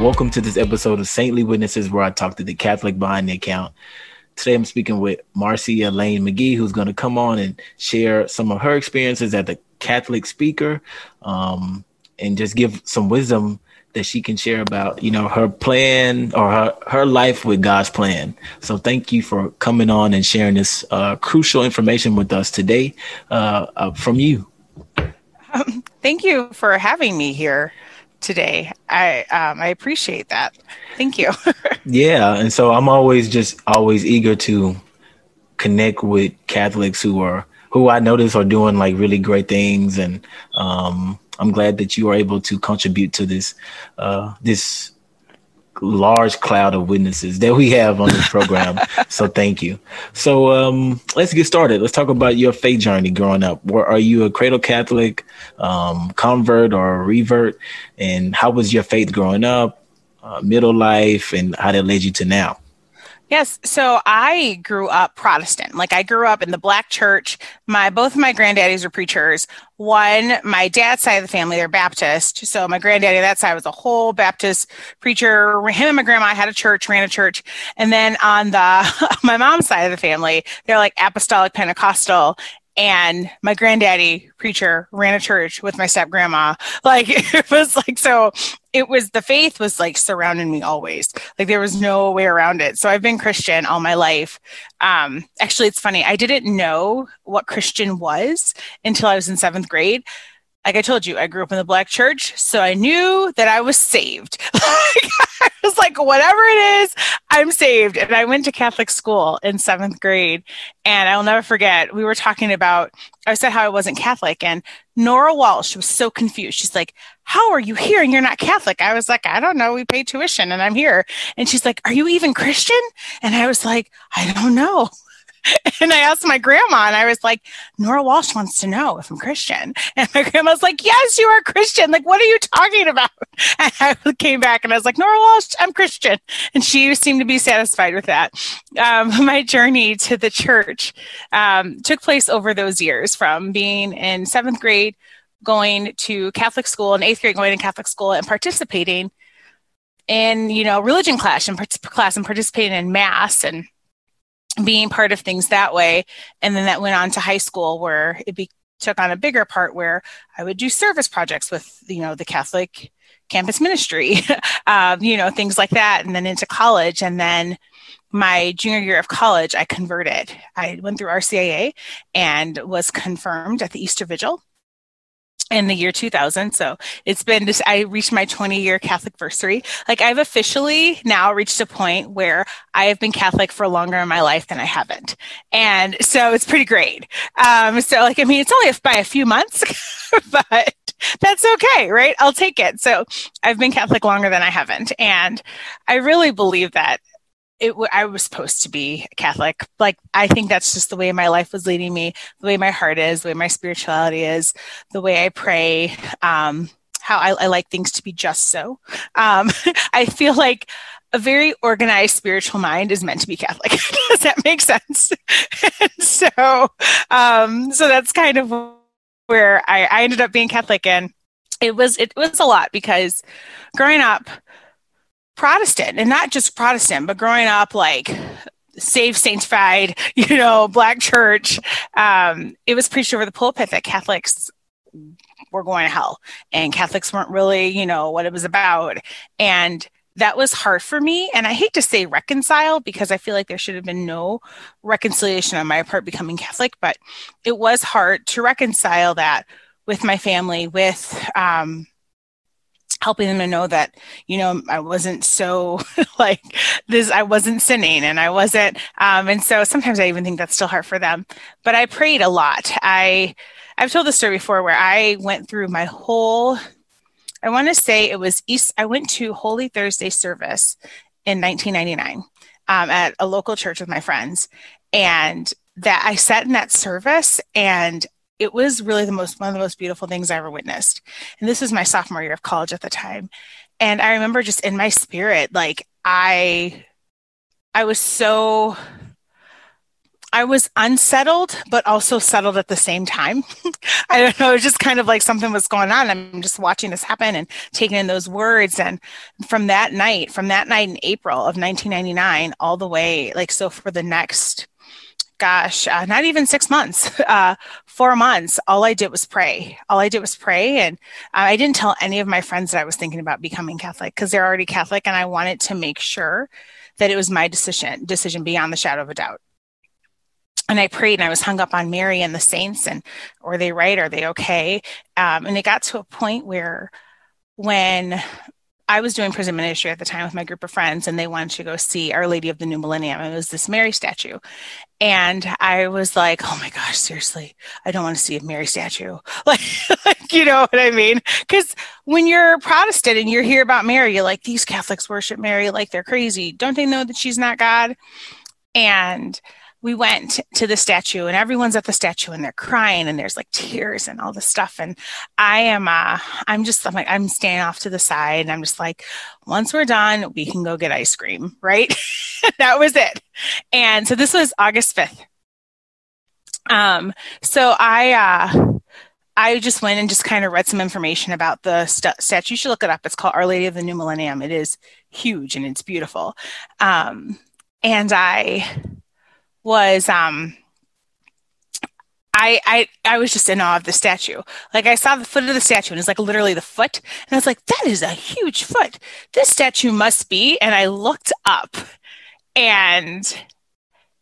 Welcome to this episode of Saintly Witnesses, where I talk to the Catholic behind the account. Today I'm speaking with Marcia Lane McGee, who's going to come on and share some of her experiences as a Catholic speaker um, and just give some wisdom that she can share about, you know, her plan or her, her life with God's plan. So thank you for coming on and sharing this uh, crucial information with us today uh, uh, from you. Um, thank you for having me here today. I um, I appreciate that. Thank you. yeah, and so I'm always just always eager to connect with Catholics who are who I notice are doing like really great things, and um, I'm glad that you are able to contribute to this uh, this large cloud of witnesses that we have on this program. so thank you. So um, let's get started. Let's talk about your faith journey growing up. Were, are you a cradle Catholic, um, convert, or revert? And how was your faith growing up, uh, middle life, and how that led you to now? Yes. So I grew up Protestant. Like I grew up in the black church. My both of my granddaddies are preachers. One, my dad's side of the family, they're Baptist. So my granddaddy, that side was a whole Baptist preacher. Him and my grandma had a church, ran a church. And then on the my mom's side of the family, they're like apostolic Pentecostal and my granddaddy preacher ran a church with my step grandma. Like it was like so it was the faith was like surrounding me always. Like there was no way around it. So i've been christian all my life. Um actually it's funny. I didn't know what christian was until i was in seventh grade like I told you, I grew up in the black church, so I knew that I was saved. I was like, whatever it is, I'm saved. And I went to Catholic school in seventh grade. And I'll never forget, we were talking about, I said how I wasn't Catholic. And Nora Walsh was so confused. She's like, How are you here and you're not Catholic? I was like, I don't know. We pay tuition and I'm here. And she's like, Are you even Christian? And I was like, I don't know. and I asked my grandma, and I was like, Nora Walsh wants to know if I'm Christian. And my grandma's like, Yes, you are Christian. Like, what are you talking about? And I came back and I was like, Nora Walsh, I'm Christian. And she seemed to be satisfied with that. Um, my journey to the church um, took place over those years from being in seventh grade, going to Catholic school, and eighth grade going to Catholic school, and participating in, you know, religion class and, class and participating in mass and being part of things that way. And then that went on to high school where it be, took on a bigger part where I would do service projects with, you know, the Catholic campus ministry, um, you know, things like that. And then into college. And then my junior year of college, I converted. I went through RCIA and was confirmed at the Easter Vigil in the year 2000. So it's been this, I reached my 20 year Catholic anniversary. Like I've officially now reached a point where I have been Catholic for longer in my life than I haven't. And so it's pretty great. Um, so like, I mean, it's only by a few months, but that's okay, right? I'll take it. So I've been Catholic longer than I haven't. And I really believe that it I was supposed to be Catholic. Like I think that's just the way my life was leading me, the way my heart is, the way my spirituality is, the way I pray. Um, how I, I, like things to be just so. Um, I feel like a very organized spiritual mind is meant to be Catholic. Does that make sense? so, um, so that's kind of where I, I ended up being Catholic, and it was it was a lot because growing up Protestant and not just Protestant, but growing up like saved, sanctified, you know, black church, um, it was preached over the pulpit that Catholics were going to hell and Catholics weren't really, you know, what it was about. And that was hard for me. And I hate to say reconcile because I feel like there should have been no reconciliation on my part becoming Catholic, but it was hard to reconcile that with my family, with, um, helping them to know that you know i wasn't so like this i wasn't sinning and i wasn't um, and so sometimes i even think that's still hard for them. But i prayed a lot. I i've told this story before where i went through my whole i want to say it was east i went to holy thursday service in 1999 um, at a local church with my friends. And that i sat in that service and it was really the most one of the most beautiful things I ever witnessed. And this was my sophomore year of college at the time. And I remember just in my spirit, like I I was so I was unsettled, but also settled at the same time. I don't know. It was just kind of like something was going on. I'm just watching this happen and taking in those words. And from that night, from that night in April of 1999, all the way, like, so for the next, gosh, uh, not even six months, uh, four months, all I did was pray. All I did was pray. And I didn't tell any of my friends that I was thinking about becoming Catholic because they're already Catholic. And I wanted to make sure that it was my decision, decision beyond the shadow of a doubt and I prayed and I was hung up on Mary and the saints and are they right? Are they okay? Um, and it got to a point where when I was doing prison ministry at the time with my group of friends and they wanted to go see Our Lady of the New Millennium. It was this Mary statue. And I was like, oh my gosh, seriously, I don't want to see a Mary statue. Like, like you know what I mean? Because when you're Protestant and you hear about Mary, you're like, these Catholics worship Mary like they're crazy. Don't they know that she's not God? And we went to the statue and everyone's at the statue and they're crying and there's like tears and all this stuff and i am uh i'm just i'm like i'm standing off to the side and i'm just like once we're done we can go get ice cream right that was it and so this was august 5th um so i uh I just went and just kind of read some information about the st- statue. You should look it up. It's called Our Lady of the New Millennium. It is huge and it's beautiful. Um, and I was um I, I I was just in awe of the statue. Like I saw the foot of the statue and it's like literally the foot. And I was like, that is a huge foot. This statue must be. And I looked up and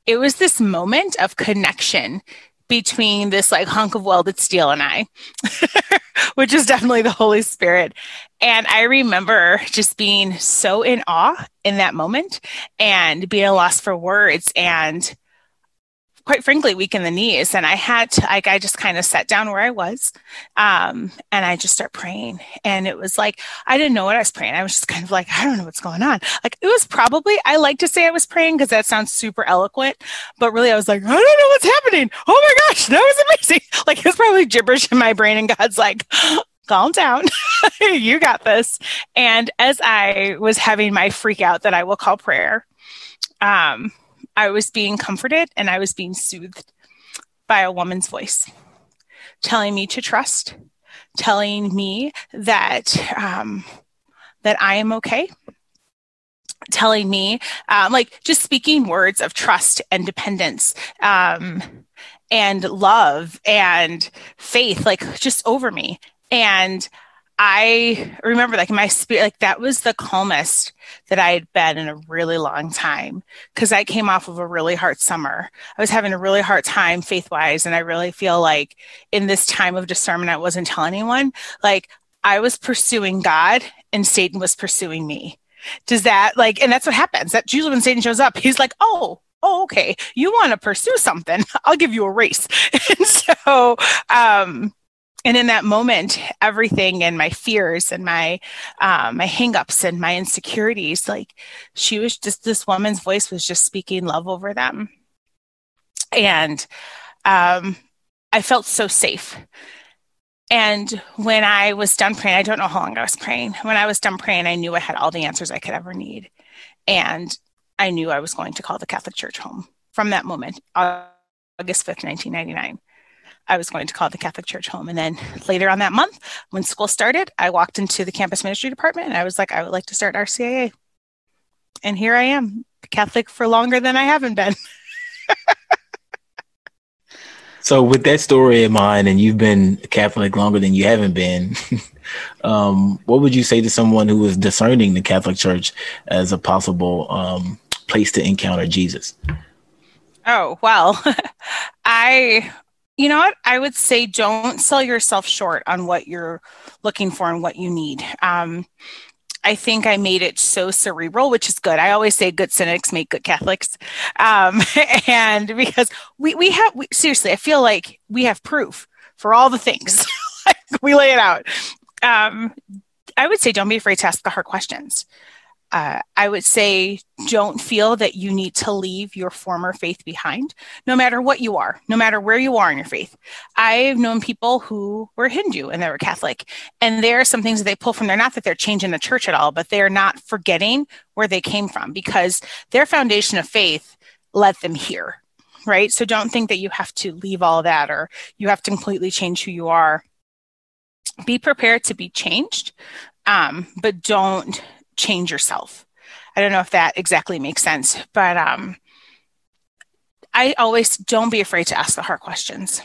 it was this moment of connection between this like hunk of welded steel and I, which is definitely the Holy Spirit. And I remember just being so in awe in that moment and being lost for words and quite frankly weak in the knees. And i had to like i just kind of sat down where i was um, and i just start praying. And it was like i didn't know what i was praying. I was just kind of like i don't know what's going on. Like it was probably i like to say i was praying because that sounds super eloquent but really i was like i don't know what's happening. Oh my gosh that was amazing. Like it was probably gibberish in my brain and god's like calm down. you got this. And as I was having my freak out that I will call prayer, um, I was being comforted and I was being soothed by a woman's voice telling me to trust, telling me that um, that I am okay, telling me um, like just speaking words of trust and dependence um, and love and faith, like just over me. And I remember like my spirit, like that was the calmest that I had been in a really long time because I came off of a really hard summer. I was having a really hard time faith wise. And I really feel like in this time of discernment, I wasn't telling anyone, like I was pursuing God and Satan was pursuing me. Does that like, and that's what happens. That usually when Satan shows up, he's like, oh, oh, okay, you want to pursue something. I'll give you a race. and so, um, and in that moment everything and my fears and my um, my hangups and my insecurities like she was just this woman's voice was just speaking love over them. And um, i felt so safe. And when i was done praying i don't know how long i was praying. When i was done praying i knew i had all the answers i could ever need. And i knew i was going to call the catholic church home from that moment august 5th 1999 I was going to call the Catholic Church home. And then later on that month, when school started, I walked into the campus ministry department and I was like, I would like to start RCIA. And here I am, Catholic for longer than I haven't been. so, with that story in mind, and you've been Catholic longer than you haven't been, um, what would you say to someone who is discerning the Catholic Church as a possible um, place to encounter Jesus? Oh, well, I you know what? I would say don't sell yourself short on what you're looking for and what you need. Um, I think I made it so cerebral, which is good. I always say good cynics make good Catholics. Um, and because we, we have, we, seriously, I feel like we have proof for all the things. we lay it out. Um, I would say don't be afraid to ask the hard questions uh, I would say don't feel that you need to leave your former faith behind, no matter what you are, no matter where you are in your faith. I've known people who were Hindu and they were Catholic, and there are some things that they pull from there. Not that they're changing the church at all, but they're not forgetting where they came from because their foundation of faith led them here. right? So don't think that you have to leave all that or you have to completely change who you are. Be prepared to be changed, um, but don't change yourself. I don't know if that exactly makes sense, but um, I always don't be afraid to ask the hard questions.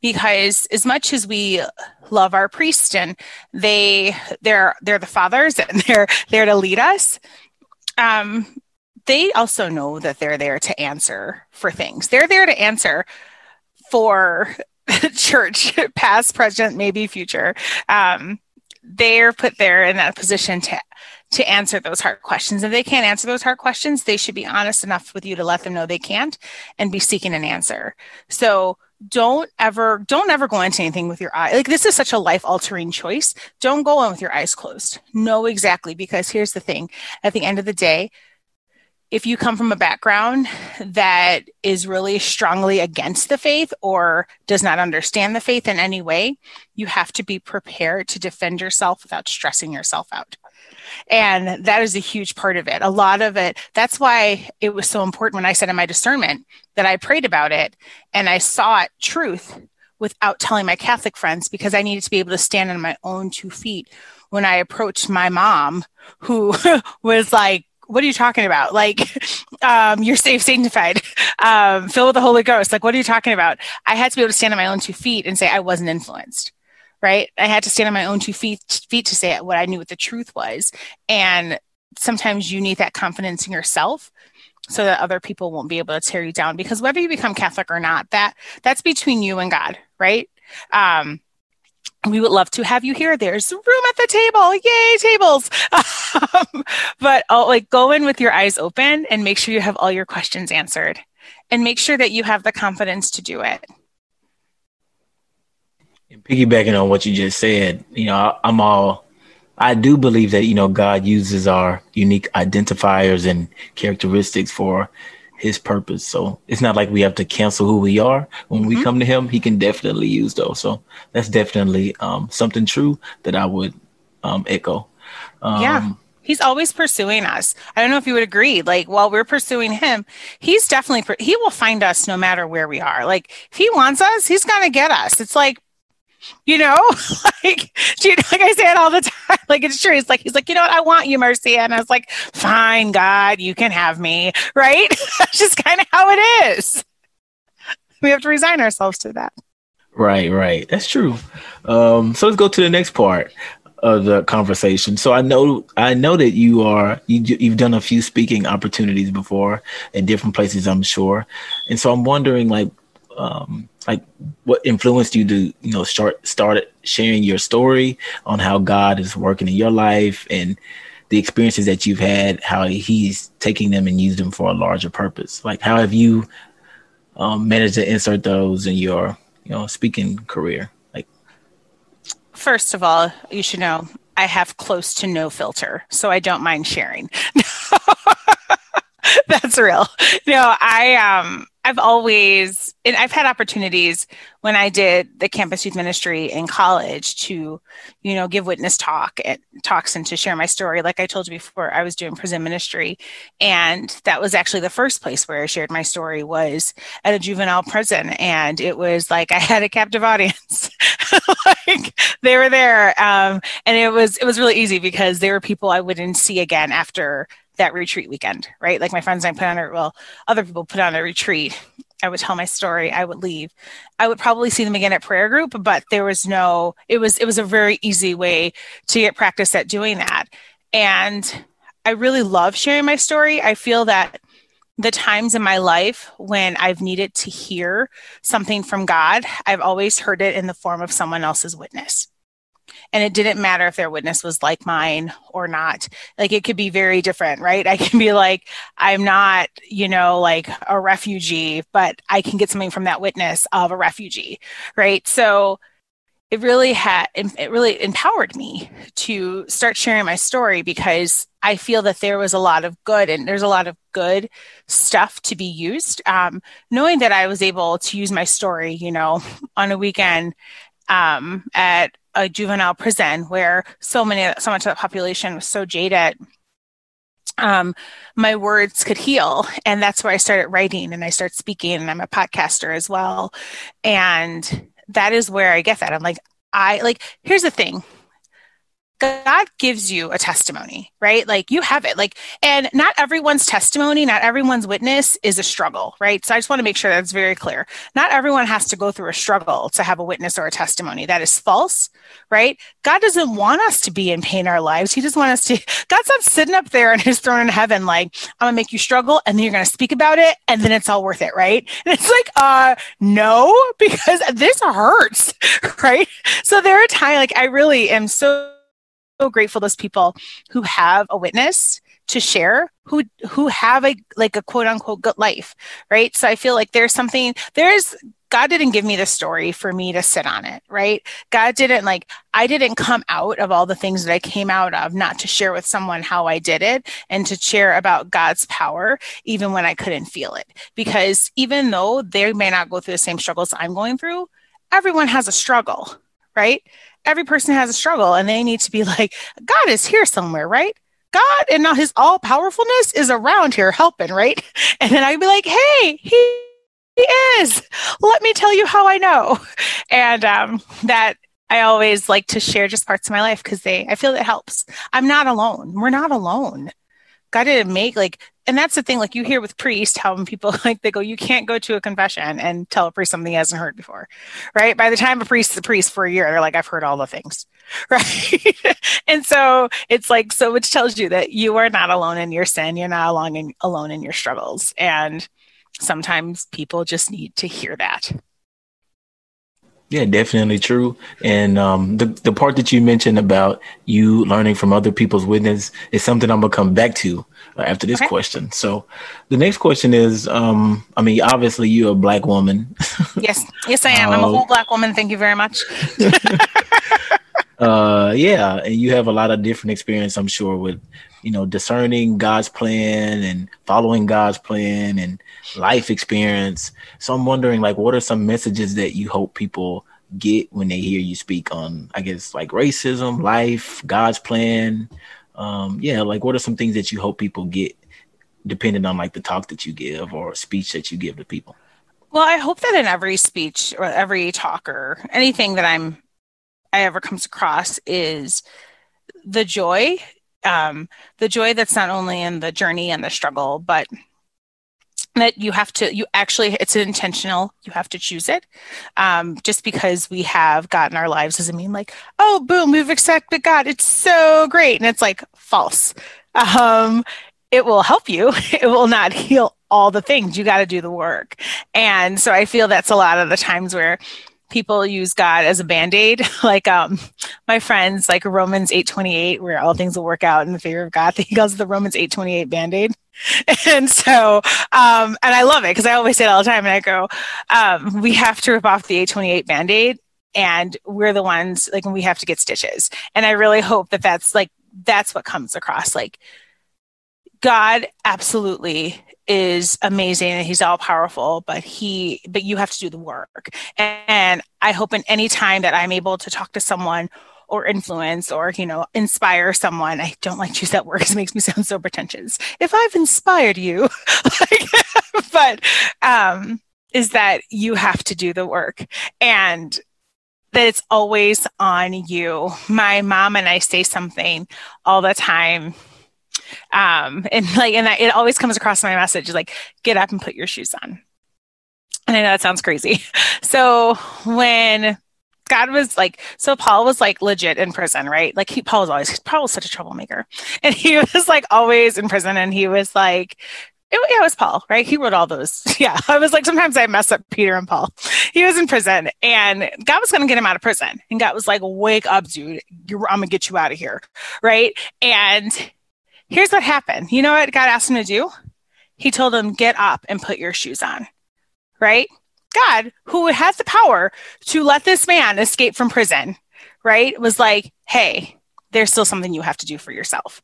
Because as much as we love our priest and they they're they're the fathers and they're there to lead us um, they also know that they're there to answer for things. They're there to answer for church past present maybe future. Um, they're put there in that position to to answer those hard questions. If they can't answer those hard questions, they should be honest enough with you to let them know they can't and be seeking an answer. So don't ever don't ever go into anything with your eye like this is such a life altering choice don't go in with your eyes closed know exactly because here's the thing at the end of the day if you come from a background that is really strongly against the faith or does not understand the faith in any way you have to be prepared to defend yourself without stressing yourself out and that is a huge part of it. A lot of it, that's why it was so important when I said in my discernment that I prayed about it and I sought truth without telling my Catholic friends because I needed to be able to stand on my own two feet when I approached my mom, who was like, what are you talking about? Like, um, you're safe, sanctified, um, filled with the Holy Ghost. Like, what are you talking about? I had to be able to stand on my own two feet and say I wasn't influenced right? I had to stand on my own two feet, feet to say what I knew what the truth was. And sometimes you need that confidence in yourself so that other people won't be able to tear you down because whether you become Catholic or not, that that's between you and God, right? Um, we would love to have you here. There's room at the table. Yay, tables. Um, but oh, like go in with your eyes open and make sure you have all your questions answered and make sure that you have the confidence to do it. And piggybacking on what you just said, you know, I, I'm all, I do believe that, you know, God uses our unique identifiers and characteristics for his purpose. So it's not like we have to cancel who we are. When mm-hmm. we come to him, he can definitely use those. So that's definitely um, something true that I would um, echo. Um, yeah. He's always pursuing us. I don't know if you would agree. Like while we're pursuing him, he's definitely, he will find us no matter where we are. Like if he wants us, he's going to get us. It's like you know, like, like I say it all the time. Like it's true. It's like he's like, you know what? I want you, Marcia, and I was like, fine, God, you can have me, right? That's just kind of how it is. We have to resign ourselves to that. Right, right. That's true. Um, so let's go to the next part of the conversation. So I know I know that you are you you've done a few speaking opportunities before in different places, I'm sure, and so I'm wondering like um, like what influenced you to you know start started sharing your story on how God is working in your life and the experiences that you've had, how He's taking them and used them for a larger purpose. Like how have you um, managed to insert those in your you know speaking career? Like first of all, you should know I have close to no filter, so I don't mind sharing. That's real. No, I um I've always, and I've had opportunities when I did the campus youth ministry in college to, you know, give witness talk and talks and to share my story. Like I told you before, I was doing prison ministry, and that was actually the first place where I shared my story was at a juvenile prison, and it was like I had a captive audience. like they were there, um, and it was it was really easy because they were people I wouldn't see again after that retreat weekend, right? Like my friends I put on a, well, other people put on a retreat. I would tell my story. I would leave. I would probably see them again at prayer group, but there was no, it was, it was a very easy way to get practice at doing that. And I really love sharing my story. I feel that the times in my life when I've needed to hear something from God, I've always heard it in the form of someone else's witness and it didn't matter if their witness was like mine or not. Like it could be very different right? I can be like i'm not you know like a refugee but i can get something from that witness of a refugee right? So it really had it really empowered me to start sharing my story because i feel that there was a lot of good and there's a lot of good stuff to be used. Um, knowing that i was able to use my story you know on a weekend um, at a juvenile prison where so many so much of the population was so jaded um, my words could heal. And that's where I started writing and I started speaking and I'm a podcaster as well. And that is where I get that. I'm like, I like, here's the thing. God gives you a testimony, right? Like you have it. Like, and not everyone's testimony, not everyone's witness is a struggle, right? So I just want to make sure that's very clear. Not everyone has to go through a struggle to have a witness or a testimony. That is false, right? God doesn't want us to be in pain in our lives. He just wants us to, God's not sitting up there on his throne in heaven, like, I'm gonna make you struggle and then you're gonna speak about it and then it's all worth it, right? And it's like, uh, no, because this hurts, right? So there are times like I really am so grateful those people who have a witness to share who who have a like a quote unquote good life right? So i feel like there's something there's god didn't give me the story for me to sit on it right? God didn't like i didn't come out of all the things that i came out of not to share with someone how i did it and to share about god's power even when i couldn't feel it. Because even though they may not go through the same struggles i'm going through everyone has a struggle right every person has a struggle and they need to be like, God is here somewhere, right? God and now his all powerfulness is around here helping, right? And then I'd be like, hey, he, he is. Let me tell you how I know. And um, that I always like to share just parts of my life because they, I feel it helps. I'm not alone. We're not alone. God didn't make like and that's the thing like you hear with priests how people like they go you can't go to a confession and tell a priest something he hasn't heard before right? By the time a priest is a priest for a year they're like i've heard all the things right? And so it's like so which tells you that you are not alone in your sin you're not alone in, alone in your struggles and sometimes people just need to hear that. Yeah, definitely true. And um, the the part that you mentioned about you learning from other people's witness is something I'm gonna come back to after this okay. question. So, the next question is, um, I mean, obviously you're a black woman. yes, yes, I am. I'm a whole black woman. Thank you very much. uh, yeah, and you have a lot of different experience, I'm sure, with you know discerning God's plan and following God's plan and life experience. So I'm wondering, like, what are some messages that you hope people get when they hear you speak on, I guess, like racism, life, God's plan? Um, yeah, like, what are some things that you hope people get, depending on like the talk that you give or speech that you give to people? Well, I hope that in every speech or every talk or anything that I'm I ever comes across is the joy, um, the joy that's not only in the journey and the struggle, but that you have to you actually it's intentional. You have to choose it um, just because we have gotten our lives doesn't mean like oh boom we've accepted god. It's so great. And it's like false. Um, it will help you. It will not heal all the things. You got to do the work. And so i feel that's a lot of the times where people use God as a band-aid. like um my friends like Romans 828, where all things will work out in the favor of God. He calls the Romans 828 band-aid. And so um and I love it because I always say it all the time and I go, um, we have to rip off the 828 band-aid and we're the ones like we have to get stitches. And I really hope that that's like that's what comes across like God absolutely is amazing and he's all powerful but he but you have to do the work. And i hope in any time that i'm able to talk to someone or influence or you know inspire someone i don't like to use that word it makes me sound so pretentious. If i've inspired you like, but um is that you have to do the work. And that it's always on you. My mom and i say something all the time um, and like, and it always comes across my message like, get up and put your shoes on. And I know that sounds crazy. So when God was like, so Paul was like legit in prison, right? Like he, Paul was always, Paul was such a troublemaker. And he was like always in prison and he was like, it, yeah, it was Paul, right? He wrote all those. Yeah. I was like, sometimes I mess up Peter and Paul. He was in prison and God was going to get him out of prison. And God was like, wake up, dude. You're, I'm going to get you out of here. Right. And Here's what happened. You know what God asked him to do? He told him, Get up and put your shoes on. Right? God, who has the power to let this man escape from prison, right, was like, Hey, there's still something you have to do for yourself.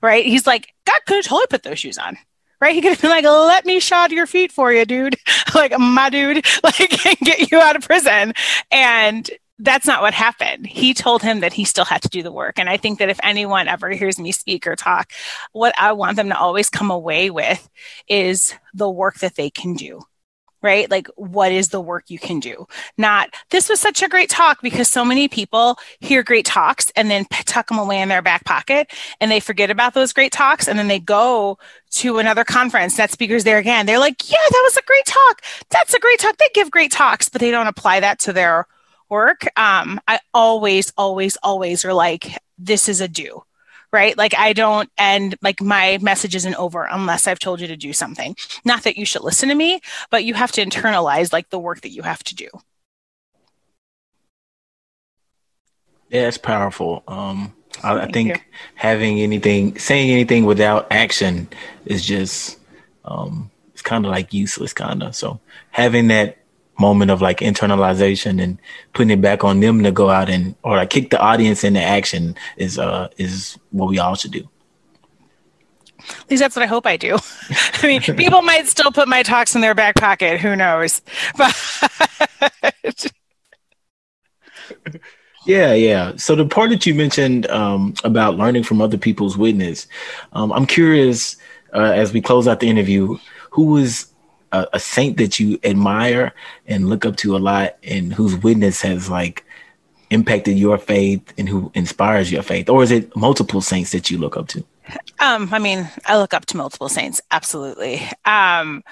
Right? He's like, God could have totally put those shoes on right? He could have been like, let me shod your feet for you, dude. like, my dude, like, get you out of prison. And that's not what happened. He told him that he still had to do the work. And I think that if anyone ever hears me speak or talk, what I want them to always come away with is the work that they can do right? Like, what is the work you can do? Not, this was such a great talk because so many people hear great talks and then tuck them away in their back pocket and they forget about those great talks and then they go to another conference. That speaker's there again. They're like, yeah, that was a great talk. That's a great talk. They give great talks, but they don't apply that to their work. Um, I always, always, always are like, this is a do right? Like I don't end like my message isn't over unless I've told you to do something. Not that you should listen to me, but you have to internalize like the work that you have to do. Yeah, it's powerful. Um, I, I think you. having anything, saying anything without action is just, um, it's kind of like useless, kind of. So having that moment of like internalization and putting it back on them to go out and or like kick the audience into action is uh is what we all should do. At least that's what I hope I do. I mean, people might still put my talks in their back pocket. Who knows? But yeah, yeah. So the part that you mentioned um, about learning from other people's witness, um, I'm curious uh, as we close out the interview, who was a, a saint that you admire and look up to a lot and whose witness has like impacted your faith and who inspires your faith? Or is it multiple saints that you look up to? Um i mean i look up to multiple saints absolutely. Um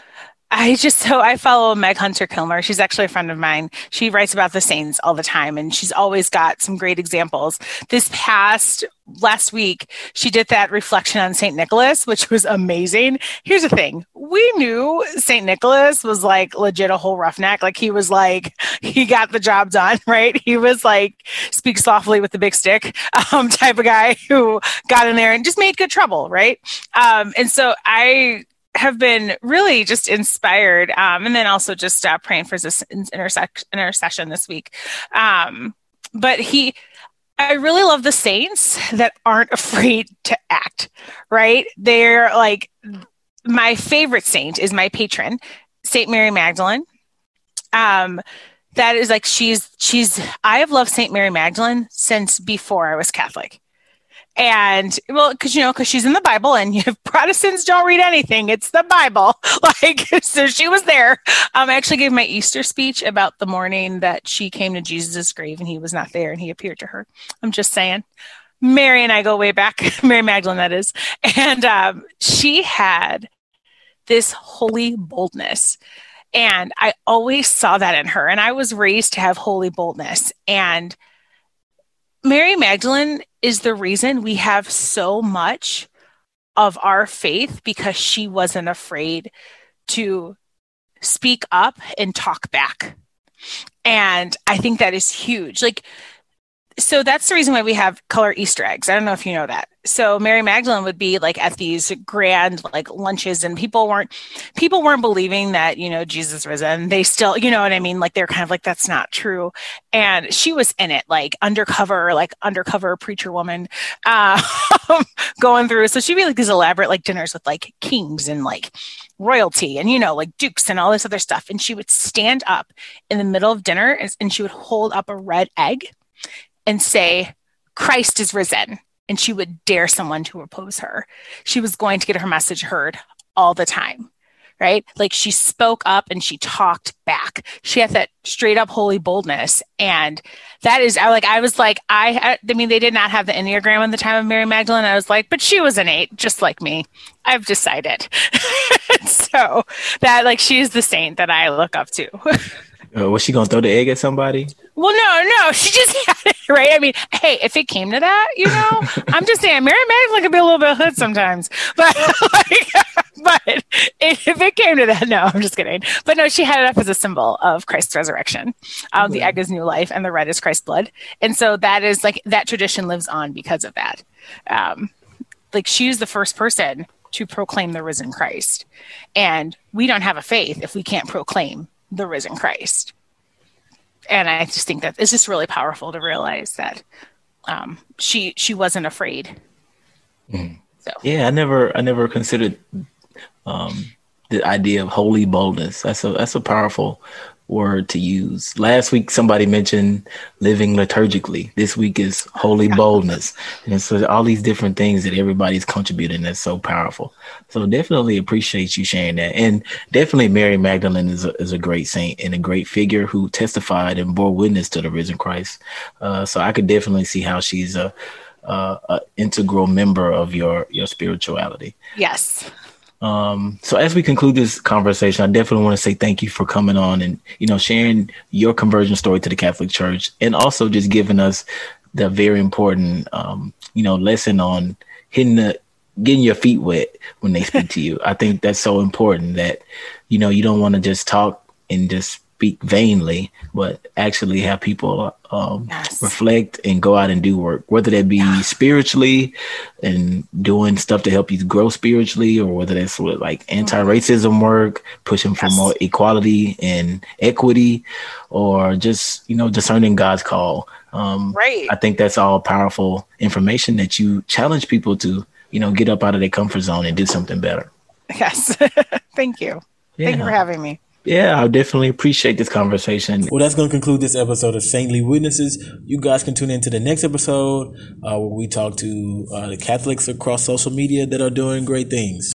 I just so I follow Meg Hunter Kilmer. She's actually a friend of mine. She writes about the saints all the time and she's always got some great examples. This past last week, she did that reflection on St. Nicholas, which was amazing. Here's the thing. We knew St. Nicholas was like legit a whole roughneck. Like he was like, he got the job done, right? He was like, speak softly with the big stick, um, type of guy who got in there and just made good trouble, right? Um, and so I have been really just inspired um, and then also just uh, praying for this intersec- intercession this week. Um, but he i really love the saints that aren't afraid to act right? They're like my favorite saint is my patron saint mary magdalene. Um, that is like she's she's i have loved saint mary magdalene since before i was catholic and well because you know because she's in the bible and if protestants don't read anything it's the bible. Like so she was there. Um, i actually gave my easter speech about the morning that she came to jesus' grave and he was not there and he appeared to her. I'm just saying. Mary and i go way back mary magdalene that is. And um, she had this holy boldness. And i always saw that in her. And i was raised to have holy boldness. And Mary Magdalene is the reason we have so much of our faith because she wasn't afraid to speak up and talk back. And I think that is huge. Like, so that's the reason why we have color Easter eggs. I don't know if you know that so Mary Magdalene would be like at these grand like lunches and people weren't people weren't believing that, you know, Jesus risen. They still, you know what I mean? Like they're kind of like, that's not true. And she was in it, like undercover, like undercover preacher woman, uh, going through. So she'd be like these elaborate like dinners with like kings and like royalty and, you know, like dukes and all this other stuff. And she would stand up in the middle of dinner and, and she would hold up a red egg and say, Christ is risen and she would dare someone to oppose her. She was going to get her message heard all the time, right? Like she spoke up and she talked back. She had that straight up holy boldness. And that is, I like, I was like, I, I mean, they did not have the Enneagram in the time of Mary Magdalene. I was like, but she was an eight, just like me. I've decided. so that, like, she's the saint that I look up to. Uh, was she gonna throw the egg at somebody? Well, no, no, she just had it right. I mean, hey, if it came to that, you know, I'm just saying, Mary Magdalene could be a little bit hood sometimes, but like, but if it came to that, no, I'm just kidding. But no, she had it up as a symbol of Christ's resurrection. Um. The egg is new life, and the red is Christ's blood, and so that is like that tradition lives on because of that. Um, like she's the first person to proclaim the risen Christ, and we don't have a faith if we can't proclaim the risen Christ. And I just think that it's just really powerful to realize that um, she she wasn't afraid. Mm. So yeah, I never I never considered um, the idea of holy boldness. That's a that's a powerful word to use. Last week, somebody mentioned living liturgically. This week is holy boldness. And so all these different things that everybody's contributing that's so powerful. So definitely appreciate you sharing that. And definitely Mary Magdalene is a, is a great saint and a great figure who testified and bore witness to the risen Christ. Uh, so I could definitely see how she's a, uh, a integral member of your, your spirituality. Yes. Um, so as we conclude this conversation, I definitely want to say thank you for coming on and, you know, sharing your conversion story to the Catholic Church and also just giving us the very important, um, you know, lesson on hitting the, getting your feet wet when they speak to you. I think that's so important that, you know, you don't want to just talk and just speak vainly, but actually have people um, yes. reflect and go out and do work, whether that be yeah. spiritually and doing stuff to help you grow spiritually, or whether that's with like mm-hmm. anti-racism work, pushing for yes. more equality and equity, or just you know discerning God's call. Um, right. I think that's all powerful information that you challenge people to you know get up out of their comfort zone and do something better. Yes. Thank you. Yeah. Thank you for having me. Yeah, I definitely appreciate this conversation. Well, that's going to conclude this episode of Saintly Witnesses. You guys can tune into the next episode uh, where we talk to uh, the Catholics across social media that are doing great things.